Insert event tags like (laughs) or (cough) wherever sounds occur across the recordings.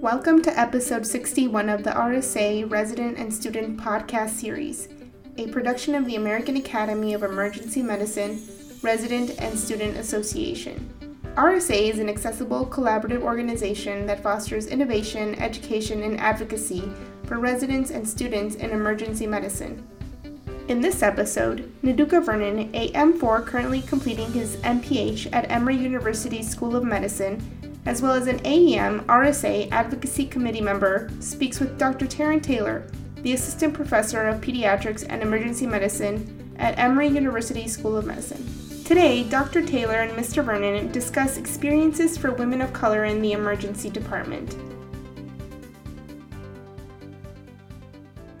Welcome to episode 61 of the RSA Resident and Student Podcast Series, a production of the American Academy of Emergency Medicine Resident and Student Association. RSA is an accessible, collaborative organization that fosters innovation, education, and advocacy for residents and students in emergency medicine. In this episode, Nduka Vernon, a M4 currently completing his MPH at Emory University School of Medicine, as well as an AEM RSA Advocacy Committee member, speaks with Dr. Taryn Taylor, the Assistant Professor of Pediatrics and Emergency Medicine at Emory University School of Medicine. Today, Dr. Taylor and Mr. Vernon discuss experiences for women of color in the emergency department.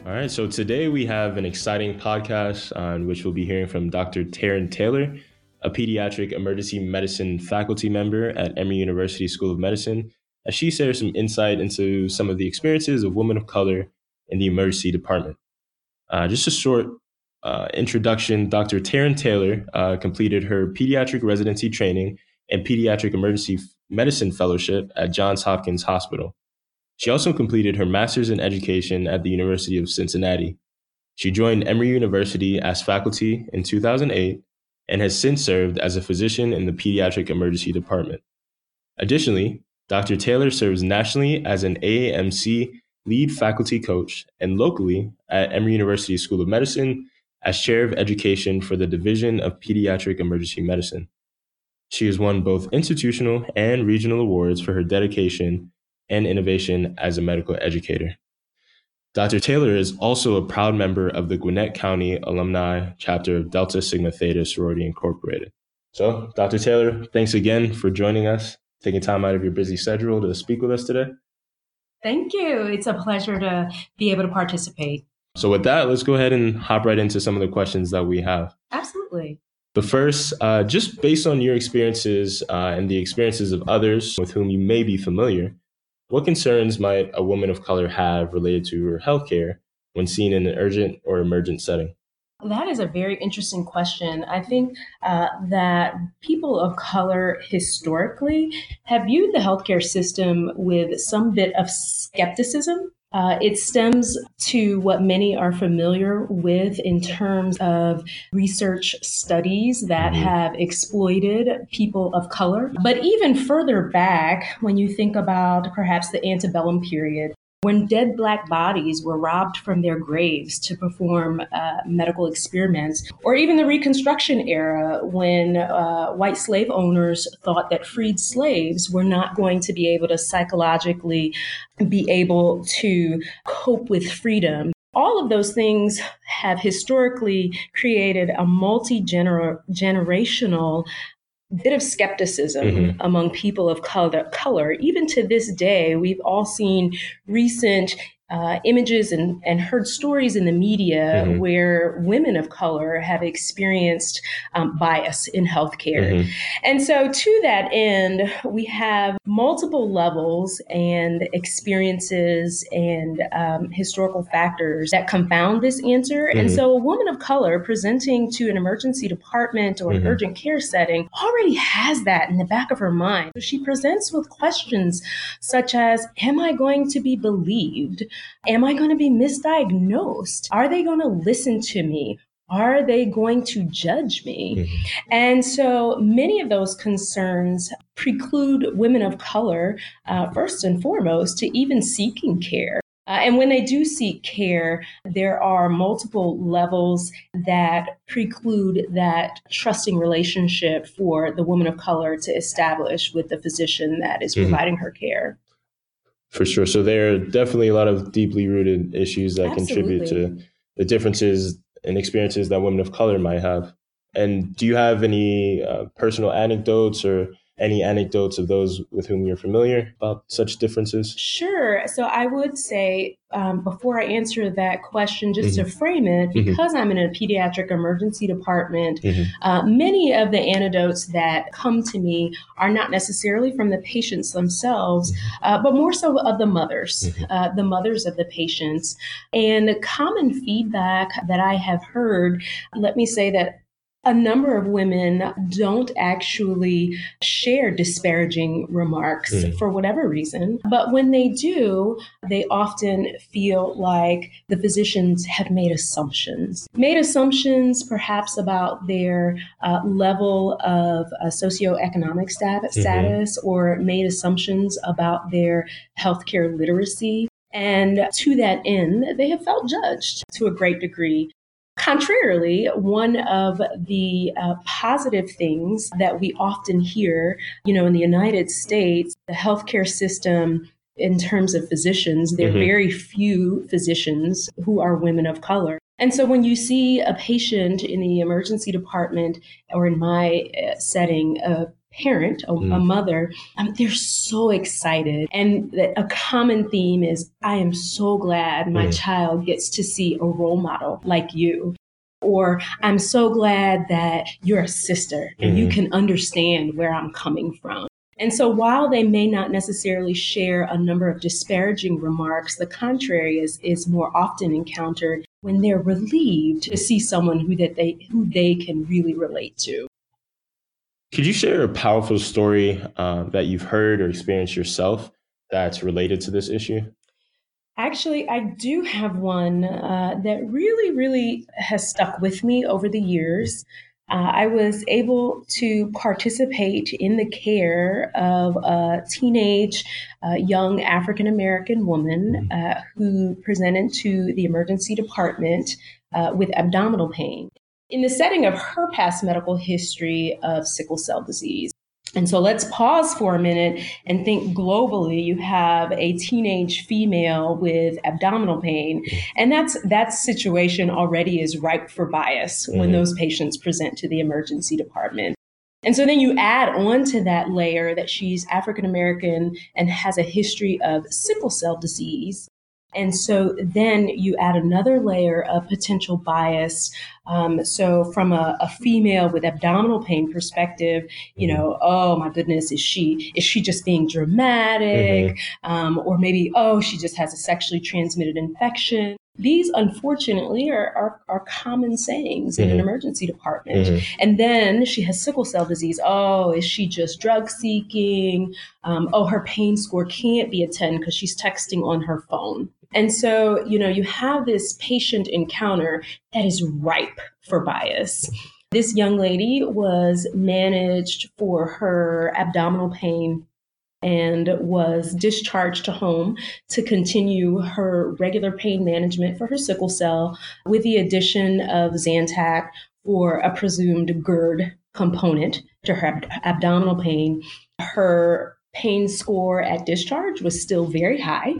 All right, so today we have an exciting podcast on which we'll be hearing from Dr. Taryn Taylor, a pediatric emergency medicine faculty member at Emory University School of Medicine, as she shares some insight into some of the experiences of women of color in the emergency department. Uh, just a short uh, introduction Dr. Taryn Taylor uh, completed her pediatric residency training and pediatric emergency medicine fellowship at Johns Hopkins Hospital. She also completed her master's in education at the University of Cincinnati. She joined Emory University as faculty in 2008 and has since served as a physician in the pediatric emergency department. Additionally, Dr. Taylor serves nationally as an AAMC lead faculty coach and locally at Emory University School of Medicine as chair of education for the Division of Pediatric Emergency Medicine. She has won both institutional and regional awards for her dedication and innovation as a medical educator. Dr. Taylor is also a proud member of the Gwinnett County Alumni Chapter of Delta Sigma Theta Sorority Incorporated. So, Dr. Taylor, thanks again for joining us, taking time out of your busy schedule to speak with us today. Thank you. It's a pleasure to be able to participate. So, with that, let's go ahead and hop right into some of the questions that we have. Absolutely. The first, uh, just based on your experiences uh, and the experiences of others with whom you may be familiar, what concerns might a woman of color have related to her healthcare when seen in an urgent or emergent setting? That is a very interesting question. I think uh, that people of color historically have viewed the healthcare system with some bit of skepticism uh, it stems to what many are familiar with in terms of research studies that mm-hmm. have exploited people of color. But even further back, when you think about perhaps the antebellum period, when dead black bodies were robbed from their graves to perform uh, medical experiments, or even the Reconstruction era when uh, white slave owners thought that freed slaves were not going to be able to psychologically be able to cope with freedom. All of those things have historically created a multi generational bit of skepticism mm-hmm. among people of color, color. Even to this day, we've all seen recent uh, images and, and heard stories in the media mm-hmm. where women of color have experienced um, bias in healthcare. Mm-hmm. And so, to that end, we have multiple levels and experiences and um, historical factors that confound this answer. Mm-hmm. And so, a woman of color presenting to an emergency department or an mm-hmm. urgent care setting already has that in the back of her mind. So she presents with questions such as Am I going to be believed? Am I going to be misdiagnosed? Are they going to listen to me? Are they going to judge me? Mm-hmm. And so many of those concerns preclude women of color, uh, first and foremost, to even seeking care. Uh, and when they do seek care, there are multiple levels that preclude that trusting relationship for the woman of color to establish with the physician that is mm-hmm. providing her care. For sure. So there are definitely a lot of deeply rooted issues that Absolutely. contribute to the differences and experiences that women of color might have. And do you have any uh, personal anecdotes or any anecdotes of those with whom you're familiar about such differences? Sure. So I would say um, before I answer that question, just mm-hmm. to frame it, mm-hmm. because mm-hmm. I'm in a pediatric emergency department, mm-hmm. uh, many of the anecdotes that come to me are not necessarily from the patients themselves, mm-hmm. uh, but more so of the mothers, mm-hmm. uh, the mothers of the patients. And common feedback that I have heard, let me say that a number of women don't actually share disparaging remarks mm. for whatever reason. But when they do, they often feel like the physicians have made assumptions, made assumptions perhaps about their uh, level of uh, socioeconomic stat- mm-hmm. status or made assumptions about their healthcare literacy. And to that end, they have felt judged to a great degree. Contrarily, one of the uh, positive things that we often hear, you know, in the United States, the healthcare system in terms of physicians, there are mm-hmm. very few physicians who are women of color. And so when you see a patient in the emergency department, or in my uh, setting, a parent, a, mm. a mother, um, they're so excited. And a common theme is, I am so glad my mm. child gets to see a role model like you. Or I'm so glad that you're a sister and mm you mm-hmm. can understand where I'm coming from. And so while they may not necessarily share a number of disparaging remarks, the contrary is, is more often encountered when they're relieved to see someone who that they who they can really relate to. Could you share a powerful story uh, that you've heard or experienced yourself that's related to this issue? Actually, I do have one uh, that really, really has stuck with me over the years. Uh, I was able to participate in the care of a teenage uh, young African American woman mm-hmm. uh, who presented to the emergency department uh, with abdominal pain in the setting of her past medical history of sickle cell disease. And so let's pause for a minute and think globally. You have a teenage female with abdominal pain, and that's that situation already is ripe for bias mm-hmm. when those patients present to the emergency department. And so then you add on to that layer that she's African American and has a history of sickle cell disease. And so then you add another layer of potential bias. Um, so from a, a, female with abdominal pain perspective, you mm-hmm. know, oh my goodness, is she is she just being dramatic, mm-hmm. um, or maybe oh she just has a sexually transmitted infection. These, unfortunately, are, are, are common sayings mm-hmm. in an mm-hmm. emergency department. Mm-hmm. And then she has sickle cell disease. Oh, is she just drug seeking? Um, oh, her pain score can't be a 10 because she's texting on her phone. And so, you know, you have this patient encounter that is ripe for bias. This young lady was managed for her abdominal pain and was discharged to home to continue her regular pain management for her sickle cell with the addition of Zantac for a presumed GERD component to her ab- abdominal pain. Her pain score at discharge was still very high.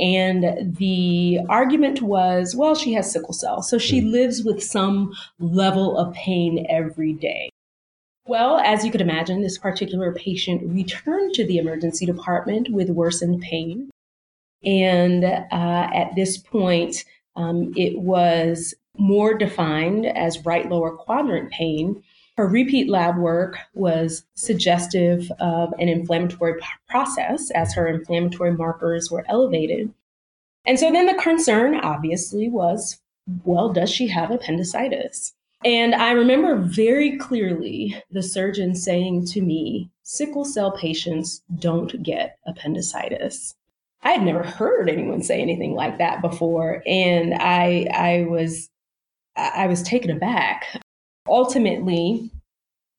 And the argument was, well, she has sickle cell, so she hmm. lives with some level of pain every day. Well, as you could imagine, this particular patient returned to the emergency department with worsened pain. And uh, at this point, um, it was more defined as right lower quadrant pain. Her repeat lab work was suggestive of an inflammatory process as her inflammatory markers were elevated. And so then the concern obviously was well, does she have appendicitis? And I remember very clearly the surgeon saying to me, sickle cell patients don't get appendicitis. I had never heard anyone say anything like that before. And I, I was, I was taken aback. Ultimately,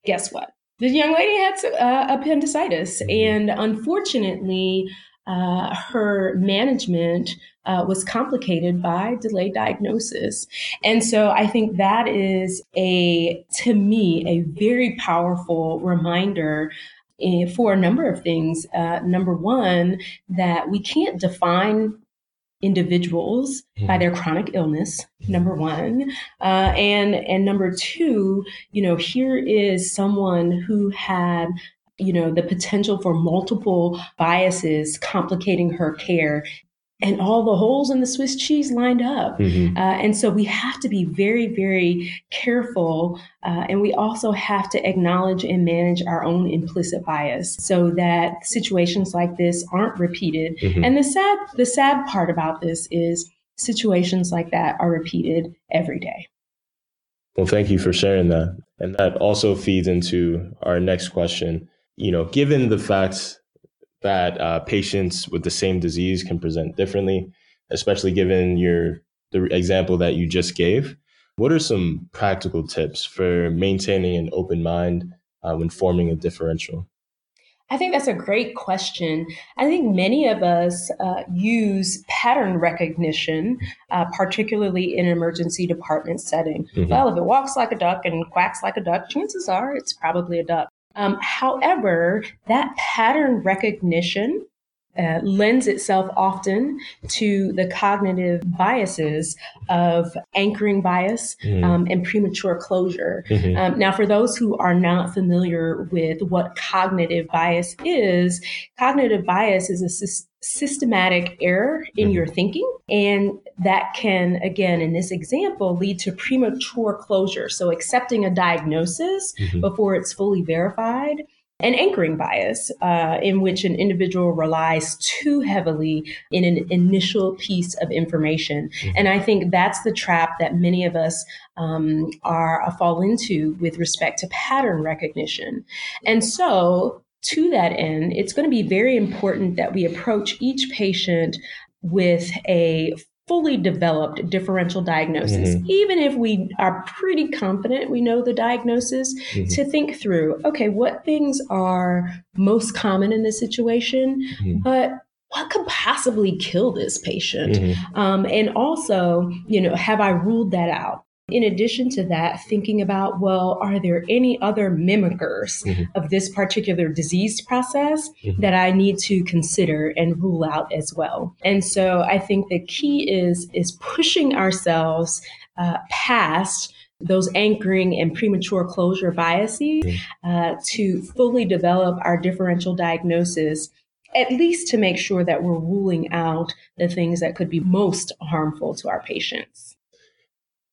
guess what? The young lady had uh, appendicitis. And unfortunately, uh, her management uh, was complicated by delayed diagnosis. And so I think that is a, to me, a very powerful reminder eh, for a number of things. Uh, number one, that we can't define individuals mm-hmm. by their chronic illness number one uh, and and number two you know here is someone who had you know, the potential for multiple biases complicating her care and all the holes in the Swiss cheese lined up. Mm-hmm. Uh, and so we have to be very, very careful. Uh, and we also have to acknowledge and manage our own implicit bias so that situations like this aren't repeated. Mm-hmm. And the sad, the sad part about this is situations like that are repeated every day. Well, thank you for sharing that. And that also feeds into our next question. You know, given the fact that uh, patients with the same disease can present differently, especially given your the example that you just gave, what are some practical tips for maintaining an open mind uh, when forming a differential? I think that's a great question. I think many of us uh, use pattern recognition, uh, particularly in an emergency department setting. Mm-hmm. Well, if it walks like a duck and quacks like a duck, chances are it's probably a duck. Um, however, that pattern recognition uh, lends itself often to the cognitive biases of anchoring bias mm-hmm. um, and premature closure. Mm-hmm. Um, now, for those who are not familiar with what cognitive bias is, cognitive bias is a systematic error in mm-hmm. your thinking. And that can, again, in this example, lead to premature closure. So, accepting a diagnosis mm-hmm. before it's fully verified an anchoring bias uh, in which an individual relies too heavily in an initial piece of information. Mm-hmm. And I think that's the trap that many of us um, are uh, fall into with respect to pattern recognition. And so, to that end, it's going to be very important that we approach each patient with a fully developed differential diagnosis, mm-hmm. even if we are pretty confident we know the diagnosis, mm-hmm. to think through okay, what things are most common in this situation, mm-hmm. but what could possibly kill this patient? Mm-hmm. Um, and also, you know, have I ruled that out? In addition to that, thinking about, well, are there any other mimickers mm-hmm. of this particular disease process mm-hmm. that I need to consider and rule out as well? And so I think the key is, is pushing ourselves uh, past those anchoring and premature closure biases mm-hmm. uh, to fully develop our differential diagnosis at least to make sure that we're ruling out the things that could be most harmful to our patients.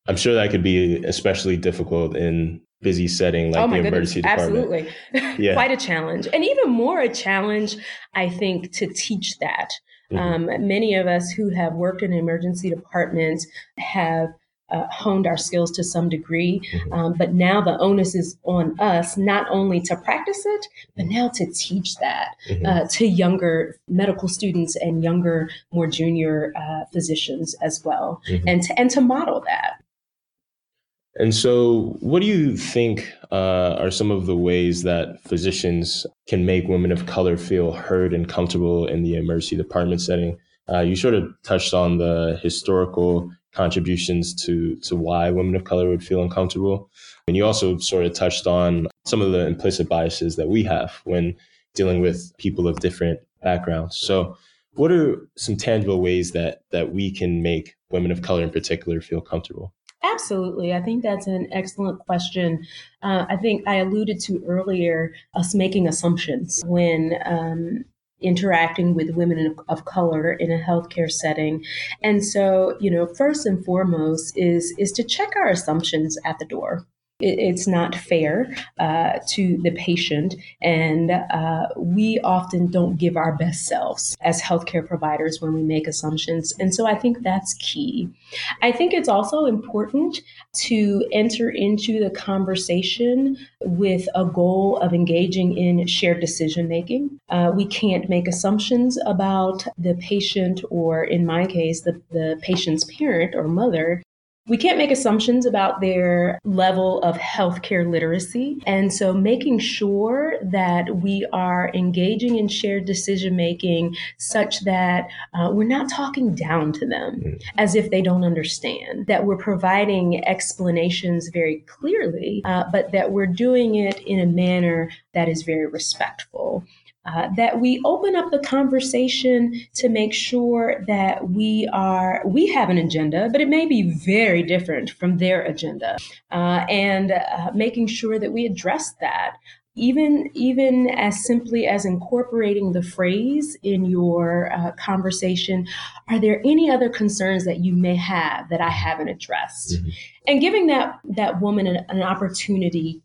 I'm sure that could be especially difficult in busy setting like oh the emergency goodness, department. Absolutely. (laughs) yeah. Quite a challenge. And even more a challenge, I think, to teach that. Mm-hmm. Um, many of us who have worked in emergency departments have uh, honed our skills to some degree. Mm-hmm. Um, but now the onus is on us not only to practice it, but now to teach that mm-hmm. uh, to younger medical students and younger, more junior uh, physicians as well, mm-hmm. and to and to model that. And so, what do you think uh, are some of the ways that physicians can make women of color feel heard and comfortable in the emergency department setting? Uh, you sort of touched on the historical contributions to to why women of color would feel uncomfortable, and you also sort of touched on some of the implicit biases that we have when dealing with people of different backgrounds. So, what are some tangible ways that that we can make women of color in particular feel comfortable? Absolutely. I think that's an excellent question. Uh, I think I alluded to earlier us making assumptions when um, interacting with women of color in a healthcare setting. And so, you know, first and foremost is is to check our assumptions at the door it's not fair uh, to the patient. And uh, we often don't give our best selves as healthcare providers when we make assumptions. And so I think that's key. I think it's also important to enter into the conversation with a goal of engaging in shared decision making. Uh, we can't make assumptions about the patient, or in my case, the, the patient's parent or mother we can't make assumptions about their level of healthcare literacy. And so making sure that we are engaging in shared decision making such that uh, we're not talking down to them mm. as if they don't understand, that we're providing explanations very clearly, uh, but that we're doing it in a manner that is very respectful uh, that we open up the conversation to make sure that we are we have an agenda but it may be very different from their agenda uh, and uh, making sure that we address that even even as simply as incorporating the phrase in your uh, conversation are there any other concerns that you may have that i haven't addressed mm-hmm. and giving that that woman an, an opportunity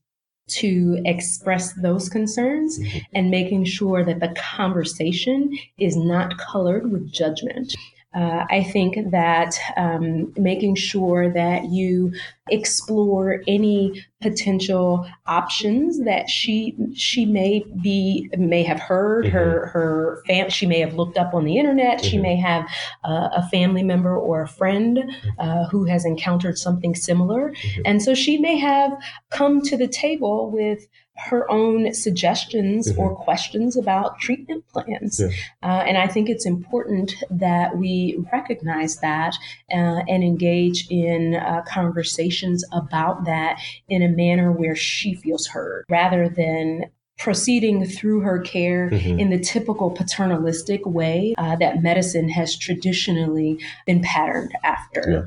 to express those concerns mm-hmm. and making sure that the conversation is not colored with judgment. Uh, I think that um, making sure that you explore any potential options that she she may be may have heard mm-hmm. her her fam- she may have looked up on the internet mm-hmm. she may have uh, a family member or a friend mm-hmm. uh, who has encountered something similar mm-hmm. and so she may have come to the table with her own suggestions mm-hmm. or questions about treatment plans. Yeah. Uh, and I think it's important that we recognize that uh, and engage in uh, conversations about that in a manner where she feels heard rather than proceeding through her care mm-hmm. in the typical paternalistic way uh, that medicine has traditionally been patterned after. Yeah.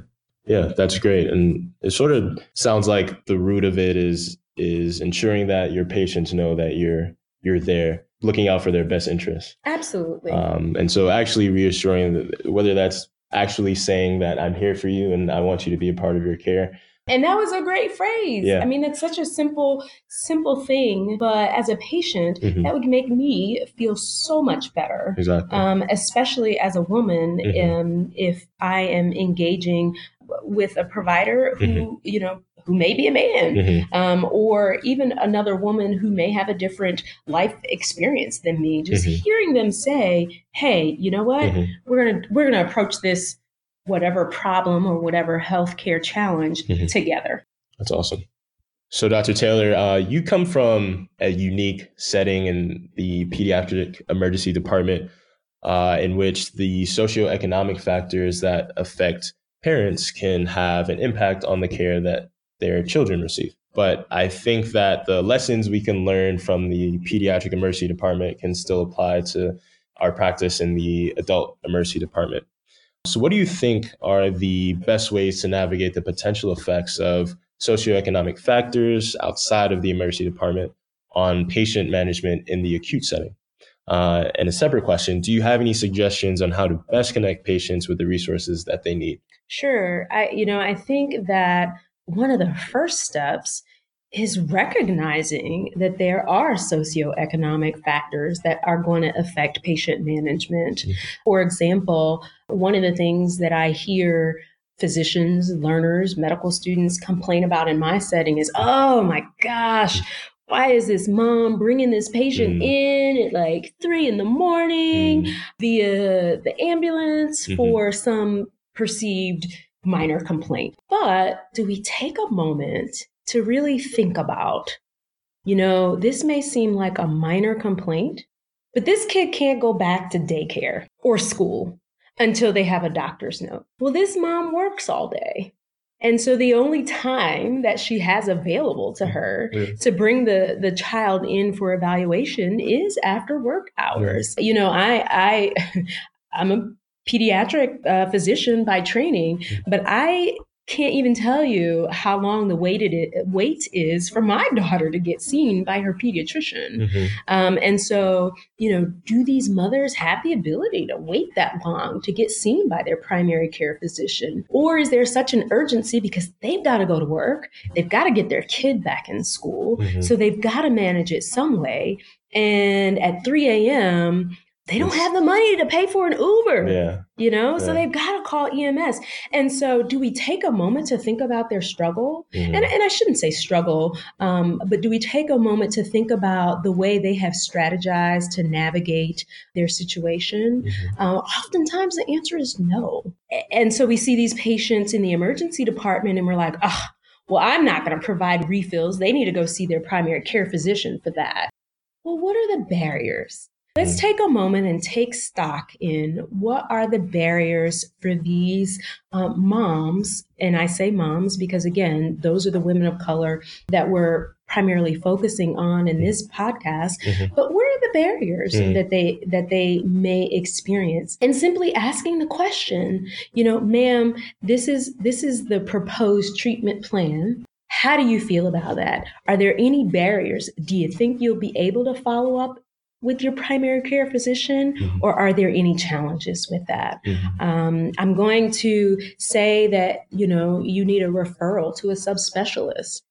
Yeah, that's great. And it sort of sounds like the root of it is is ensuring that your patients know that you're you're there looking out for their best interests absolutely um, and so actually reassuring that whether that's actually saying that i'm here for you and i want you to be a part of your care and that was a great phrase. Yeah. I mean, it's such a simple, simple thing, but as a patient, mm-hmm. that would make me feel so much better. Exactly. Um, especially as a woman, mm-hmm. um, if I am engaging with a provider who, mm-hmm. you know, who may be a man, mm-hmm. um, or even another woman who may have a different life experience than me. Just mm-hmm. hearing them say, "Hey, you know what? Mm-hmm. We're gonna we're gonna approach this whatever problem or whatever healthcare challenge mm-hmm. together." That's awesome. So, Dr. Taylor, uh, you come from a unique setting in the pediatric emergency department, uh, in which the socioeconomic factors that affect parents can have an impact on the care that their children receive. But I think that the lessons we can learn from the pediatric emergency department can still apply to our practice in the adult emergency department. So, what do you think are the best ways to navigate the potential effects of socioeconomic factors outside of the emergency department on patient management in the acute setting? Uh, and a separate question Do you have any suggestions on how to best connect patients with the resources that they need? Sure. I, you know, I think that one of the first steps is recognizing that there are socioeconomic factors that are going to affect patient management. Mm-hmm. For example, one of the things that I hear physicians, learners, medical students complain about in my setting is, oh my gosh, why is this mom bringing this patient mm. in at like three in the morning mm. via the ambulance mm-hmm. for some perceived minor complaint. But do we take a moment to really think about, you know, this may seem like a minor complaint, but this kid can't go back to daycare or school until they have a doctor's note. Well, this mom works all day. And so the only time that she has available to mm, her yeah. to bring the the child in for evaluation is after work hours. Yeah. You know, I I (laughs) I'm a pediatric uh, physician by training, mm-hmm. but I can't even tell you how long the waited wait is for my (laughs) daughter to get seen by her pediatrician. Mm-hmm. Um, and so, you know, do these mothers have the ability to wait that long to get seen by their primary care physician? Or is there such an urgency because they've got to go to work, they've got to get their kid back in school, mm-hmm. so they've got to manage it some way. And at 3 a.m., they don't have the money to pay for an Uber. Yeah. You know, yeah. so they've got to call EMS. And so, do we take a moment to think about their struggle? Mm-hmm. And, and I shouldn't say struggle, um, but do we take a moment to think about the way they have strategized to navigate their situation? Mm-hmm. Uh, oftentimes, the answer is no. And so, we see these patients in the emergency department, and we're like, oh, well, I'm not going to provide refills. They need to go see their primary care physician for that. Well, what are the barriers? Let's take a moment and take stock in what are the barriers for these um, moms. And I say moms because, again, those are the women of color that we're primarily focusing on in this podcast. Mm-hmm. But what are the barriers mm-hmm. that they that they may experience? And simply asking the question, you know, ma'am, this is this is the proposed treatment plan. How do you feel about that? Are there any barriers? Do you think you'll be able to follow up with your primary care physician, mm-hmm. or are there any challenges with that? Mm-hmm. Um, I'm going to say that you know you need a referral to a subspecialist.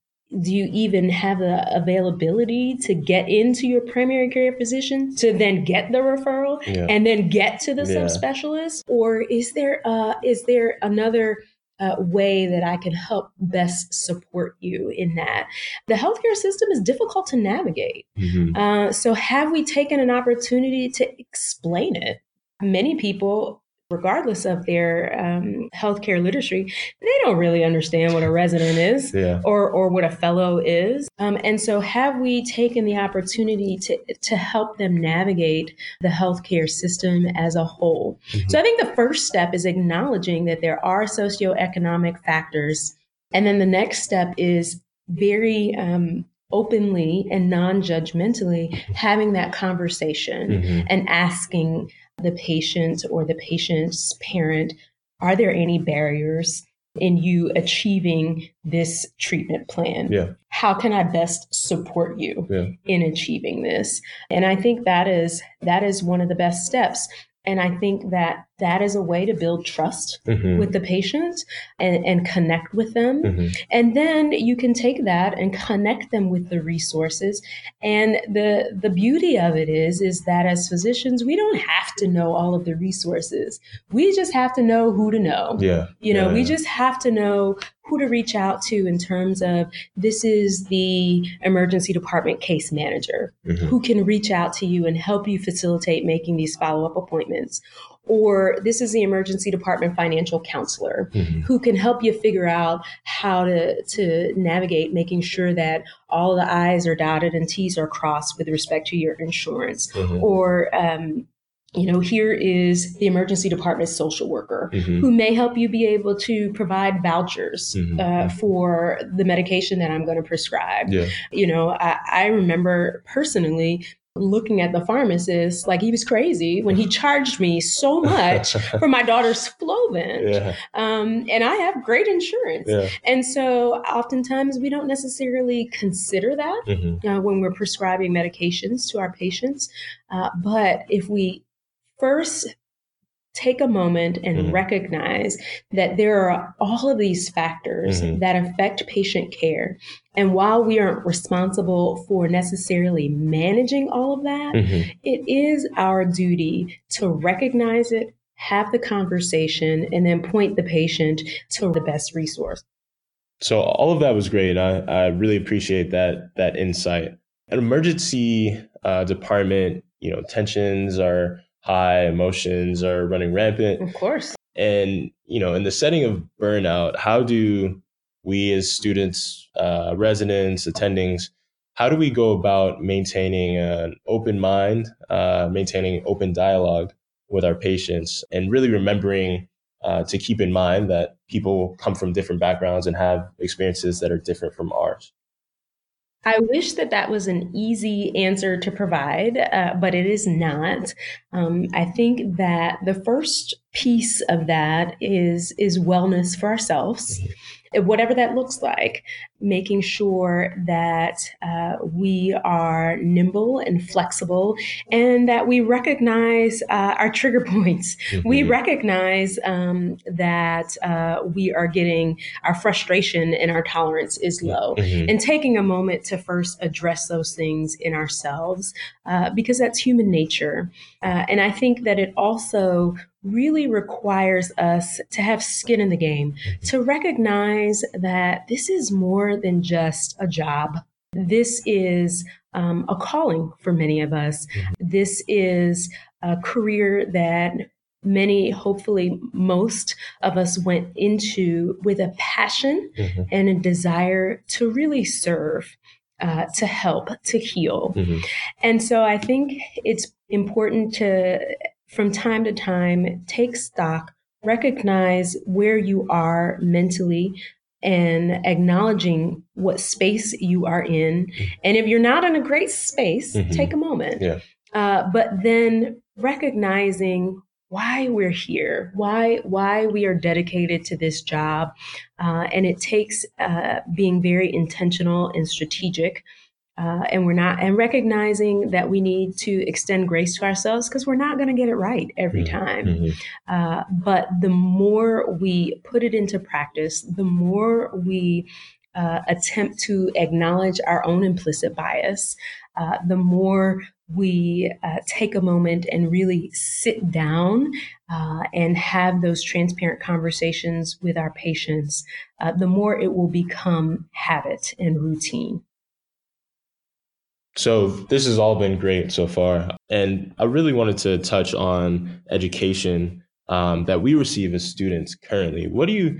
do you even have the availability to get into your primary care physician to then get the referral yeah. and then get to the yeah. subspecialist or is there uh, is there another uh, way that I can help best support you in that. The healthcare system is difficult to navigate. Mm-hmm. Uh, so, have we taken an opportunity to explain it? Many people regardless of their um, healthcare literacy, they don't really understand what a resident is (laughs) yeah. or, or what a fellow is. Um, and so, have we taken the opportunity to, to help them navigate the healthcare system as a whole? Mm-hmm. So, I think the first step is acknowledging that there are socioeconomic factors. And then the next step is very um, openly and non judgmentally having that conversation mm-hmm. and asking the patient or the patient's parent are there any barriers in you achieving this treatment plan? Yeah. How can I best support you yeah. in achieving this? And I think that is that is one of the best steps. And I think that that is a way to build trust mm-hmm. with the patient and, and connect with them. Mm-hmm. And then you can take that and connect them with the resources. And the the beauty of it is, is that as physicians, we don't have to know all of the resources. We just have to know who to know. Yeah. You know, yeah. we just have to know who to reach out to in terms of this is the emergency department case manager mm-hmm. who can reach out to you and help you facilitate making these follow-up appointments or this is the emergency department financial counselor mm-hmm. who can help you figure out how to, to navigate making sure that all the i's are dotted and t's are crossed with respect to your insurance mm-hmm. or um, you know, here is the emergency department social worker mm-hmm. who may help you be able to provide vouchers mm-hmm. uh, for the medication that I'm going to prescribe. Yeah. You know, I, I remember personally looking at the pharmacist like he was crazy when he charged me so much (laughs) for my daughter's Flovent. Yeah. Um, and I have great insurance. Yeah. And so oftentimes we don't necessarily consider that mm-hmm. uh, when we're prescribing medications to our patients. Uh, but if we first take a moment and mm-hmm. recognize that there are all of these factors mm-hmm. that affect patient care. And while we aren't responsible for necessarily managing all of that, mm-hmm. it is our duty to recognize it, have the conversation, and then point the patient to the best resource. So all of that was great. I, I really appreciate that that insight. An emergency uh, department, you know, tensions are high, emotions are running rampant. Of course. And, you know, in the setting of burnout, how do we as students, uh, residents, attendings, how do we go about maintaining an open mind, uh, maintaining open dialogue with our patients, and really remembering uh, to keep in mind that people come from different backgrounds and have experiences that are different from ours? I wish that that was an easy answer to provide, uh, but it is not. Um, I think that the first piece of that is is wellness for ourselves. Mm-hmm whatever that looks like, making sure that uh, we are nimble and flexible and that we recognize uh, our trigger (laughs) points. Mm-hmm. We recognize um, that uh, we are getting our frustration and our tolerance is low. Mm-hmm. And taking a moment to first address those things in ourselves uh, because that's human nature. Uh, and I think that it also really requires us to have skin in the game, to recognize that this is more than just a job. This is um, a calling for many of us. This is a career that many, hopefully most of us went into with a passion mm-hmm. and a desire to really serve. Uh, to help, to heal. Mm-hmm. And so I think it's important to from time to time, take stock, recognize where you are mentally, and acknowledging what space you are in. Mm-hmm. And if you're not in a great space, mm-hmm. take a moment. Yeah. Uh, but then recognizing why we're here, why why we are dedicated to this job, uh, and it takes uh, being very intentional and strategic uh, and we're not and recognizing that we need to extend grace to ourselves because we're not going to get it right every mm-hmm. time mm-hmm. uh, but the more we put it into practice the more we uh, attempt to acknowledge our own implicit bias, uh, the more we uh, take a moment and really sit down uh, and have those transparent conversations with our patients, uh, the more it will become habit and routine. So, this has all been great so far. And I really wanted to touch on education um, that we receive as students currently. What do you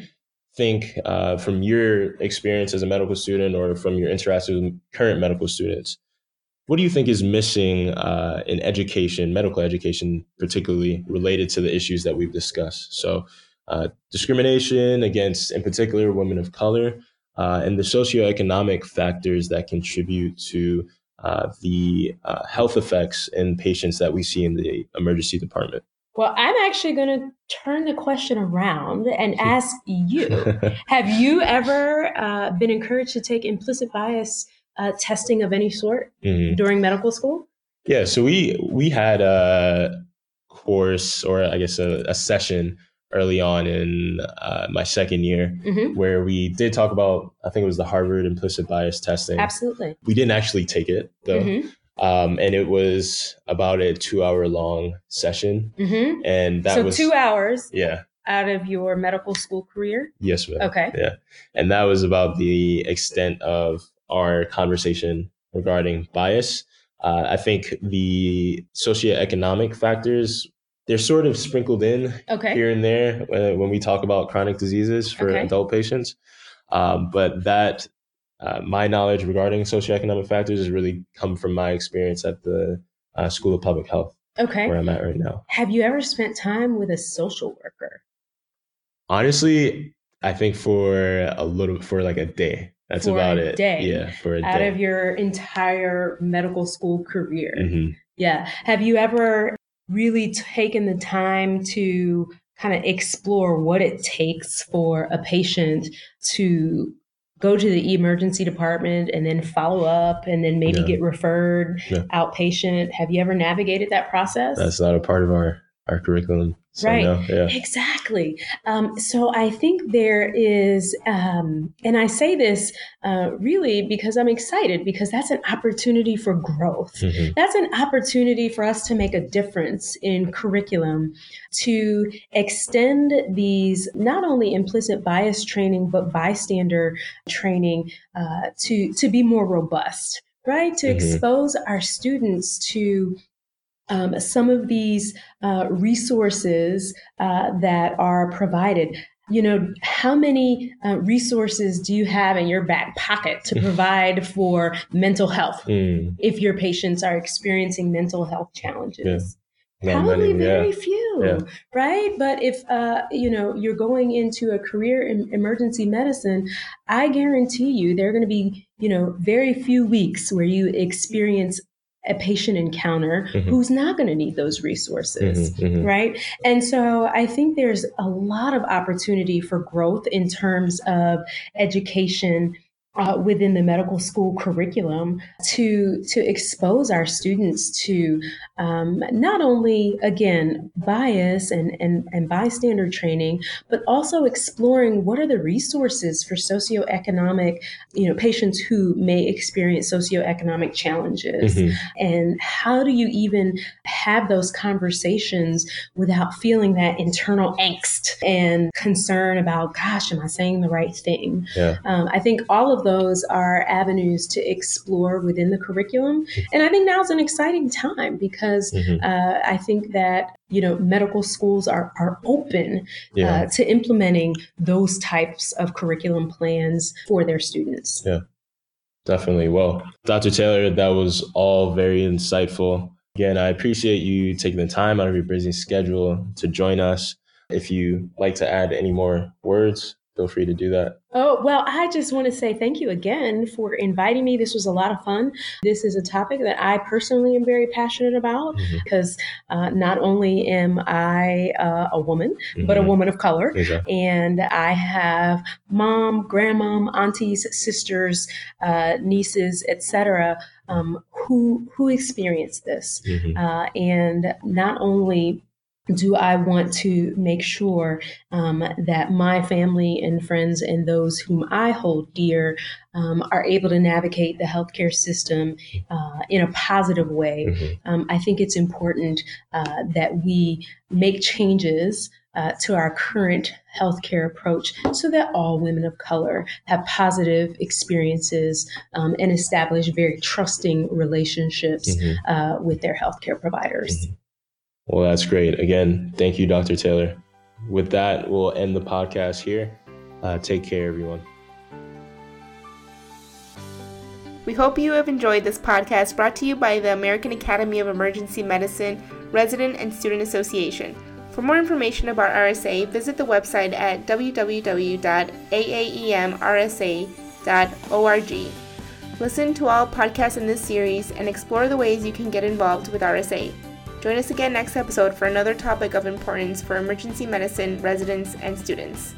think uh, from your experience as a medical student or from your interactions with current medical students? What do you think is missing uh, in education, medical education, particularly related to the issues that we've discussed? So, uh, discrimination against, in particular, women of color, uh, and the socioeconomic factors that contribute to uh, the uh, health effects in patients that we see in the emergency department. Well, I'm actually going to turn the question around and ask you (laughs) Have you ever uh, been encouraged to take implicit bias uh, testing of any sort mm-hmm. during medical school? Yeah, so we we had a course or I guess a, a session early on in uh, my second year mm-hmm. where we did talk about I think it was the Harvard implicit bias testing. Absolutely. We didn't actually take it though. Mm-hmm. Um, and it was about a two hour long session. Mm-hmm. And that so was two hours. Yeah. Out of your medical school career? Yes, ma'am. Okay. Yeah. And that was about the extent of our conversation regarding bias. Uh, I think the socioeconomic factors they're sort of sprinkled in okay. here and there when, when, we talk about chronic diseases for okay. adult patients. Um, but that uh, my knowledge regarding socioeconomic factors has really come from my experience at the uh, School of Public Health. Okay. Where I'm at right now. Have you ever spent time with a social worker? Honestly, I think for a little, for like a day. That's for about it. Day. Yeah, for a out day. of your entire medical school career. Mm-hmm. Yeah. Have you ever really taken the time to kind of explore what it takes for a patient to go to the emergency department and then follow up and then maybe yeah. get referred yeah. outpatient. Have you ever navigated that process? That's not a part of our our curriculum. So right. No, yeah. Exactly. Um, so I think there is, um, and I say this uh, really because I'm excited because that's an opportunity for growth. Mm-hmm. That's an opportunity for us to make a difference in curriculum to extend these not only implicit bias training but bystander training uh, to to be more robust right? To mm-hmm. expose our students to um, some of these uh, resources uh, that are provided. You know, how many uh, resources do you have in your back pocket to (laughs) provide for mental health mm. if your patients are experiencing mental health challenges? Yeah. Probably money, very yeah. few, yeah. right? But if uh, you know you're going into a career in emergency medicine, I guarantee you there are going to be you know very few weeks where you experience a patient encounter mm-hmm. who's not going to need those resources, mm-hmm, mm-hmm. right? And so I think there's a lot of opportunity for growth in terms of education uh, within the medical school curriculum to to expose our students to um, not only again bias and, and and bystander training, but also exploring what are the resources for socioeconomic you know patients who may experience socioeconomic challenges, mm-hmm. and how do you even have those conversations without feeling that internal angst and concern about gosh, am I saying the right thing? Yeah. Um, I think all of those are avenues to explore within the curriculum. And I think now is an exciting time because mm-hmm. uh, I think that you know medical schools are are open yeah. uh, to implementing those types of curriculum plans for their students. Yeah, definitely. Well, Dr. Taylor, that was all very insightful. Again, I appreciate you taking the time out of your busy schedule to join us. If you like to add any more words, feel free to do that. Oh, well, I just want to say thank you again for inviting me. This was a lot of fun. This is a topic that I personally am very passionate about mm-hmm. because uh, not only am I uh, a woman, mm-hmm. but a woman of color. Exactly. And I have mom, grandmom, aunties, sisters, uh, nieces, etc. Um, who who experience this, mm-hmm. Uh, and not only do I want to make sure um, that my family and friends and those whom I hold dear um, are able to navigate the healthcare system uh, in a positive way? Mm-hmm. Um, I think it's important uh, that we make changes. Uh, to our current healthcare approach so that all women of color have positive experiences um, and establish very trusting relationships mm-hmm. Uh, with their healthcare providers. Mm-hmm. Well, that's great. Again, thank you, Dr. Taylor. With that, we'll end the podcast here. Uh, take care, everyone. We hope you have enjoyed this podcast brought to you by the American Academy of Emergency Medicine Resident and Student Association. For more information about RSA, visit the website at www.aaemrsa.org. Listen to all podcasts in this series and explore the ways you can get involved with RSA. Join us again next episode for another topic of importance for emergency medicine residents and students.